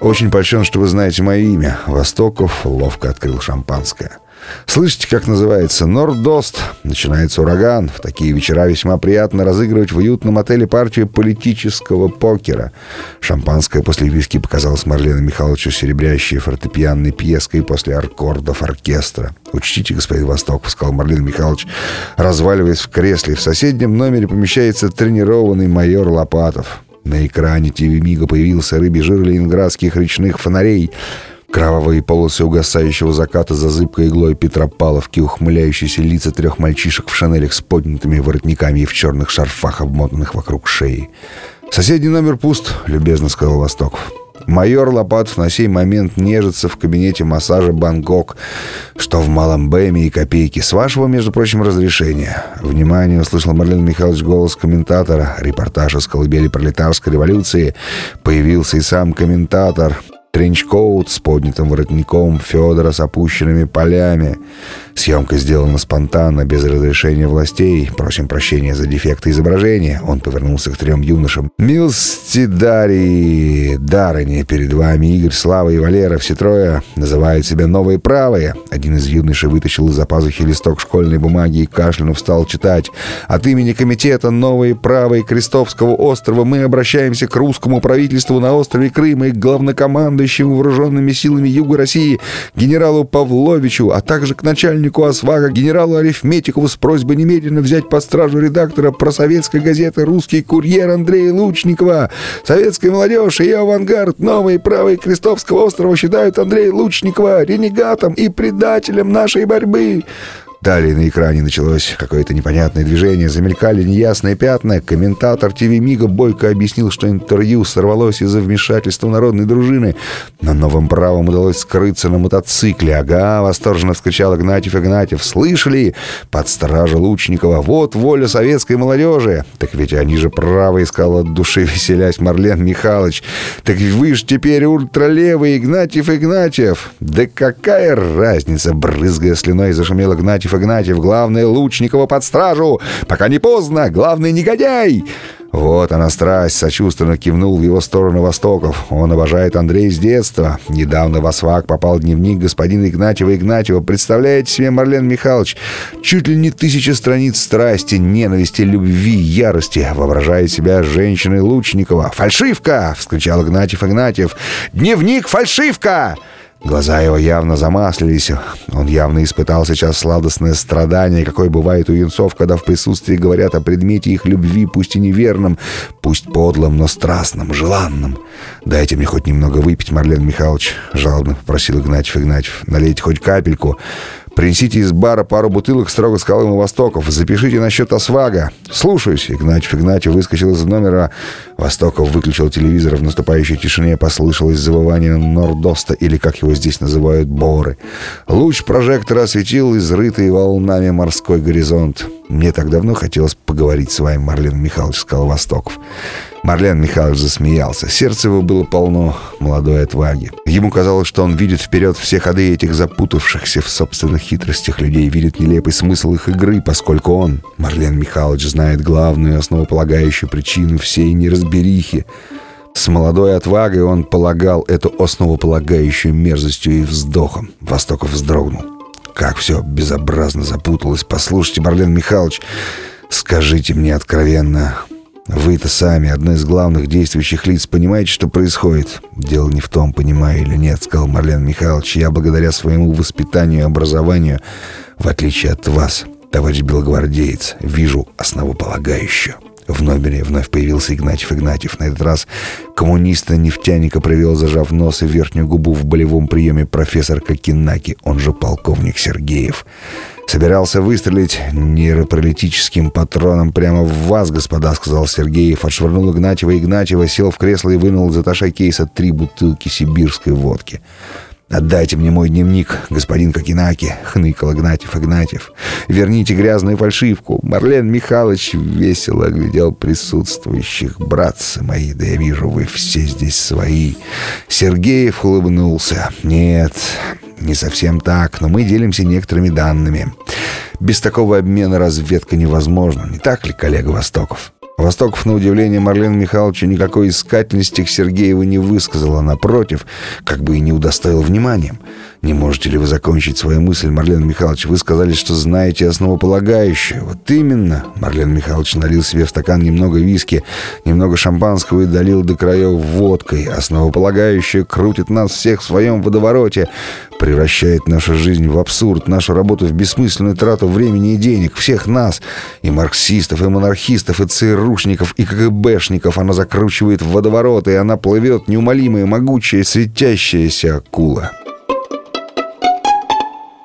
Очень польщен, что вы знаете мое имя. Востоков ловко открыл шампанское. Слышите, как называется? Нордост. Начинается ураган. В такие вечера весьма приятно разыгрывать в уютном отеле партию политического покера. Шампанское после виски показалось Марлену Михайловичу серебрящей фортепианной пьеской после аккордов оркестра. «Учтите, господин Восток», — сказал Марлен Михайлович, разваливаясь в кресле. В соседнем номере помещается тренированный майор Лопатов. На экране ТВ Мига появился рыбий жир ленинградских речных фонарей. Кровавые полосы угасающего заката за зыбкой иглой Петропавловки, ухмыляющиеся лица трех мальчишек в шинелях с поднятыми воротниками и в черных шарфах, обмотанных вокруг шеи. «Соседний номер пуст», — любезно сказал Востоков. Майор Лопатов на сей момент нежится в кабинете массажа «Бангкок», что в Малом Бэме и Копейке. С вашего, между прочим, разрешения. Внимание, услышал Марлен Михайлович голос комментатора. Репортаж из колыбели пролетарской революции. Появился и сам комментатор. Тренчкоут с поднятым воротником, Федора с опущенными полями. Съемка сделана спонтанно, без разрешения властей. Просим прощения за дефекты изображения. Он повернулся к трем юношам. «Милости Дарьи, Дарыни, перед вами Игорь, Слава и Валера. Все трое называют себя новые правые». Один из юношей вытащил из-за пазухи листок школьной бумаги и кашлянув стал читать. «От имени комитета «Новые правые» Крестовского острова мы обращаемся к русскому правительству на острове Крым и к главнокомандующему вооруженными силами Юга России генералу Павловичу, а также к начальнику начальнику ОСВАГа генералу Арифметикову с просьбой немедленно взять под стражу редактора просоветской газеты «Русский курьер» Андрея Лучникова. Советская молодежь и ее авангард, новые правые Крестовского острова считают Андрея Лучникова ренегатом и предателем нашей борьбы. Далее на экране началось какое-то непонятное движение, замелькали неясные пятна. Комментатор ТВ Мига Бойко объяснил, что интервью сорвалось из-за вмешательства народной дружины. Но новым правом удалось скрыться на мотоцикле. «Ага!» — восторженно вскричал Игнатьев Игнатьев. «Слышали? Под стража Лучникова. Вот воля советской молодежи!» «Так ведь они же правы!» — искал от души, веселясь Марлен Михайлович. «Так вы ж теперь ультралевый Игнатьев Игнатьев!» «Да какая разница!» — брызгая слюной, зашумел Игнатьев Игнатьев Игнатьев, главное Лучникова под стражу, пока не поздно, главный негодяй!» Вот она страсть, сочувственно кивнул в его сторону Востоков. Он обожает Андрея с детства. Недавно в Освак попал дневник господина Игнатьева Игнатьева. Представляете себе, Марлен Михайлович, чуть ли не тысяча страниц страсти, ненависти, любви, ярости. Воображает себя женщиной Лучникова. «Фальшивка!» — вскричал Игнатьев Игнатьев. «Дневник фальшивка!» Глаза его явно замаслились. Он явно испытал сейчас сладостное страдание, какое бывает у юнцов, когда в присутствии говорят о предмете их любви, пусть и неверном, пусть подлом, но страстном, желанном. «Дайте мне хоть немного выпить, Марлен Михайлович», — жалобно попросил Игнатьев Игнатьев. «Налейте хоть капельку». Принесите из бара пару бутылок строго с Колыма Востоков. Запишите насчет Освага. Слушаюсь. Игнатьев Игнатьев выскочил из номера. Востоков выключил телевизор. В наступающей тишине послышалось завывание Нордоста, или, как его здесь называют, Боры. Луч прожектора осветил изрытый волнами морской горизонт. Мне так давно хотелось поговорить с вами, Марлен Михайлович, сказал Востоков. Марлен Михайлович засмеялся. Сердце его было полно молодой отваги. Ему казалось, что он видит вперед все ходы этих запутавшихся в собственных хитростях людей, видит нелепый смысл их игры, поскольку он, Марлен Михайлович, знает главную основополагающую причину всей неразберихи. С молодой отвагой он полагал эту основополагающую мерзостью и вздохом. Востоков вздрогнул. Как все безобразно запуталось. Послушайте, Марлен Михайлович, скажите мне откровенно, вы-то сами, одно из главных действующих лиц, понимаете, что происходит? Дело не в том, понимаю или нет, сказал Марлен Михайлович. Я благодаря своему воспитанию и образованию, в отличие от вас, товарищ белогвардеец, вижу основополагающую. В номере вновь появился Игнатьев Игнатьев. На этот раз коммуниста-нефтяника провел, зажав нос и верхнюю губу в болевом приеме профессор Кокинаки, он же полковник Сергеев. Собирался выстрелить нейропаралитическим патроном прямо в вас, господа, сказал Сергеев. Отшвырнул Игнатьева Игнатьева, сел в кресло и вынул из аташа кейса три бутылки сибирской водки. «Отдайте мне мой дневник, господин Кокинаки», — хныкал Игнатьев Игнатьев. «Верните грязную фальшивку». Марлен Михайлович весело оглядел присутствующих. «Братцы мои, да я вижу, вы все здесь свои». Сергеев улыбнулся. «Нет, не совсем так, но мы делимся некоторыми данными. Без такого обмена разведка невозможна, не так ли, коллега Востоков?» Востоков, на удивление Марлена Михайловича, никакой искательности к Сергееву не высказала. Напротив, как бы и не удостоил вниманием. Не можете ли вы закончить свою мысль, Марлен Михайлович? Вы сказали, что знаете основополагающее. Вот именно. Марлен Михайлович налил себе в стакан немного виски, немного шампанского и долил до краев водкой. Основополагающее крутит нас всех в своем водовороте, превращает нашу жизнь в абсурд, нашу работу в бессмысленную трату времени и денег. Всех нас, и марксистов, и монархистов, и ЦРУшников, и КГБшников она закручивает в водоворот, и она плывет, неумолимая, могучая, светящаяся акула.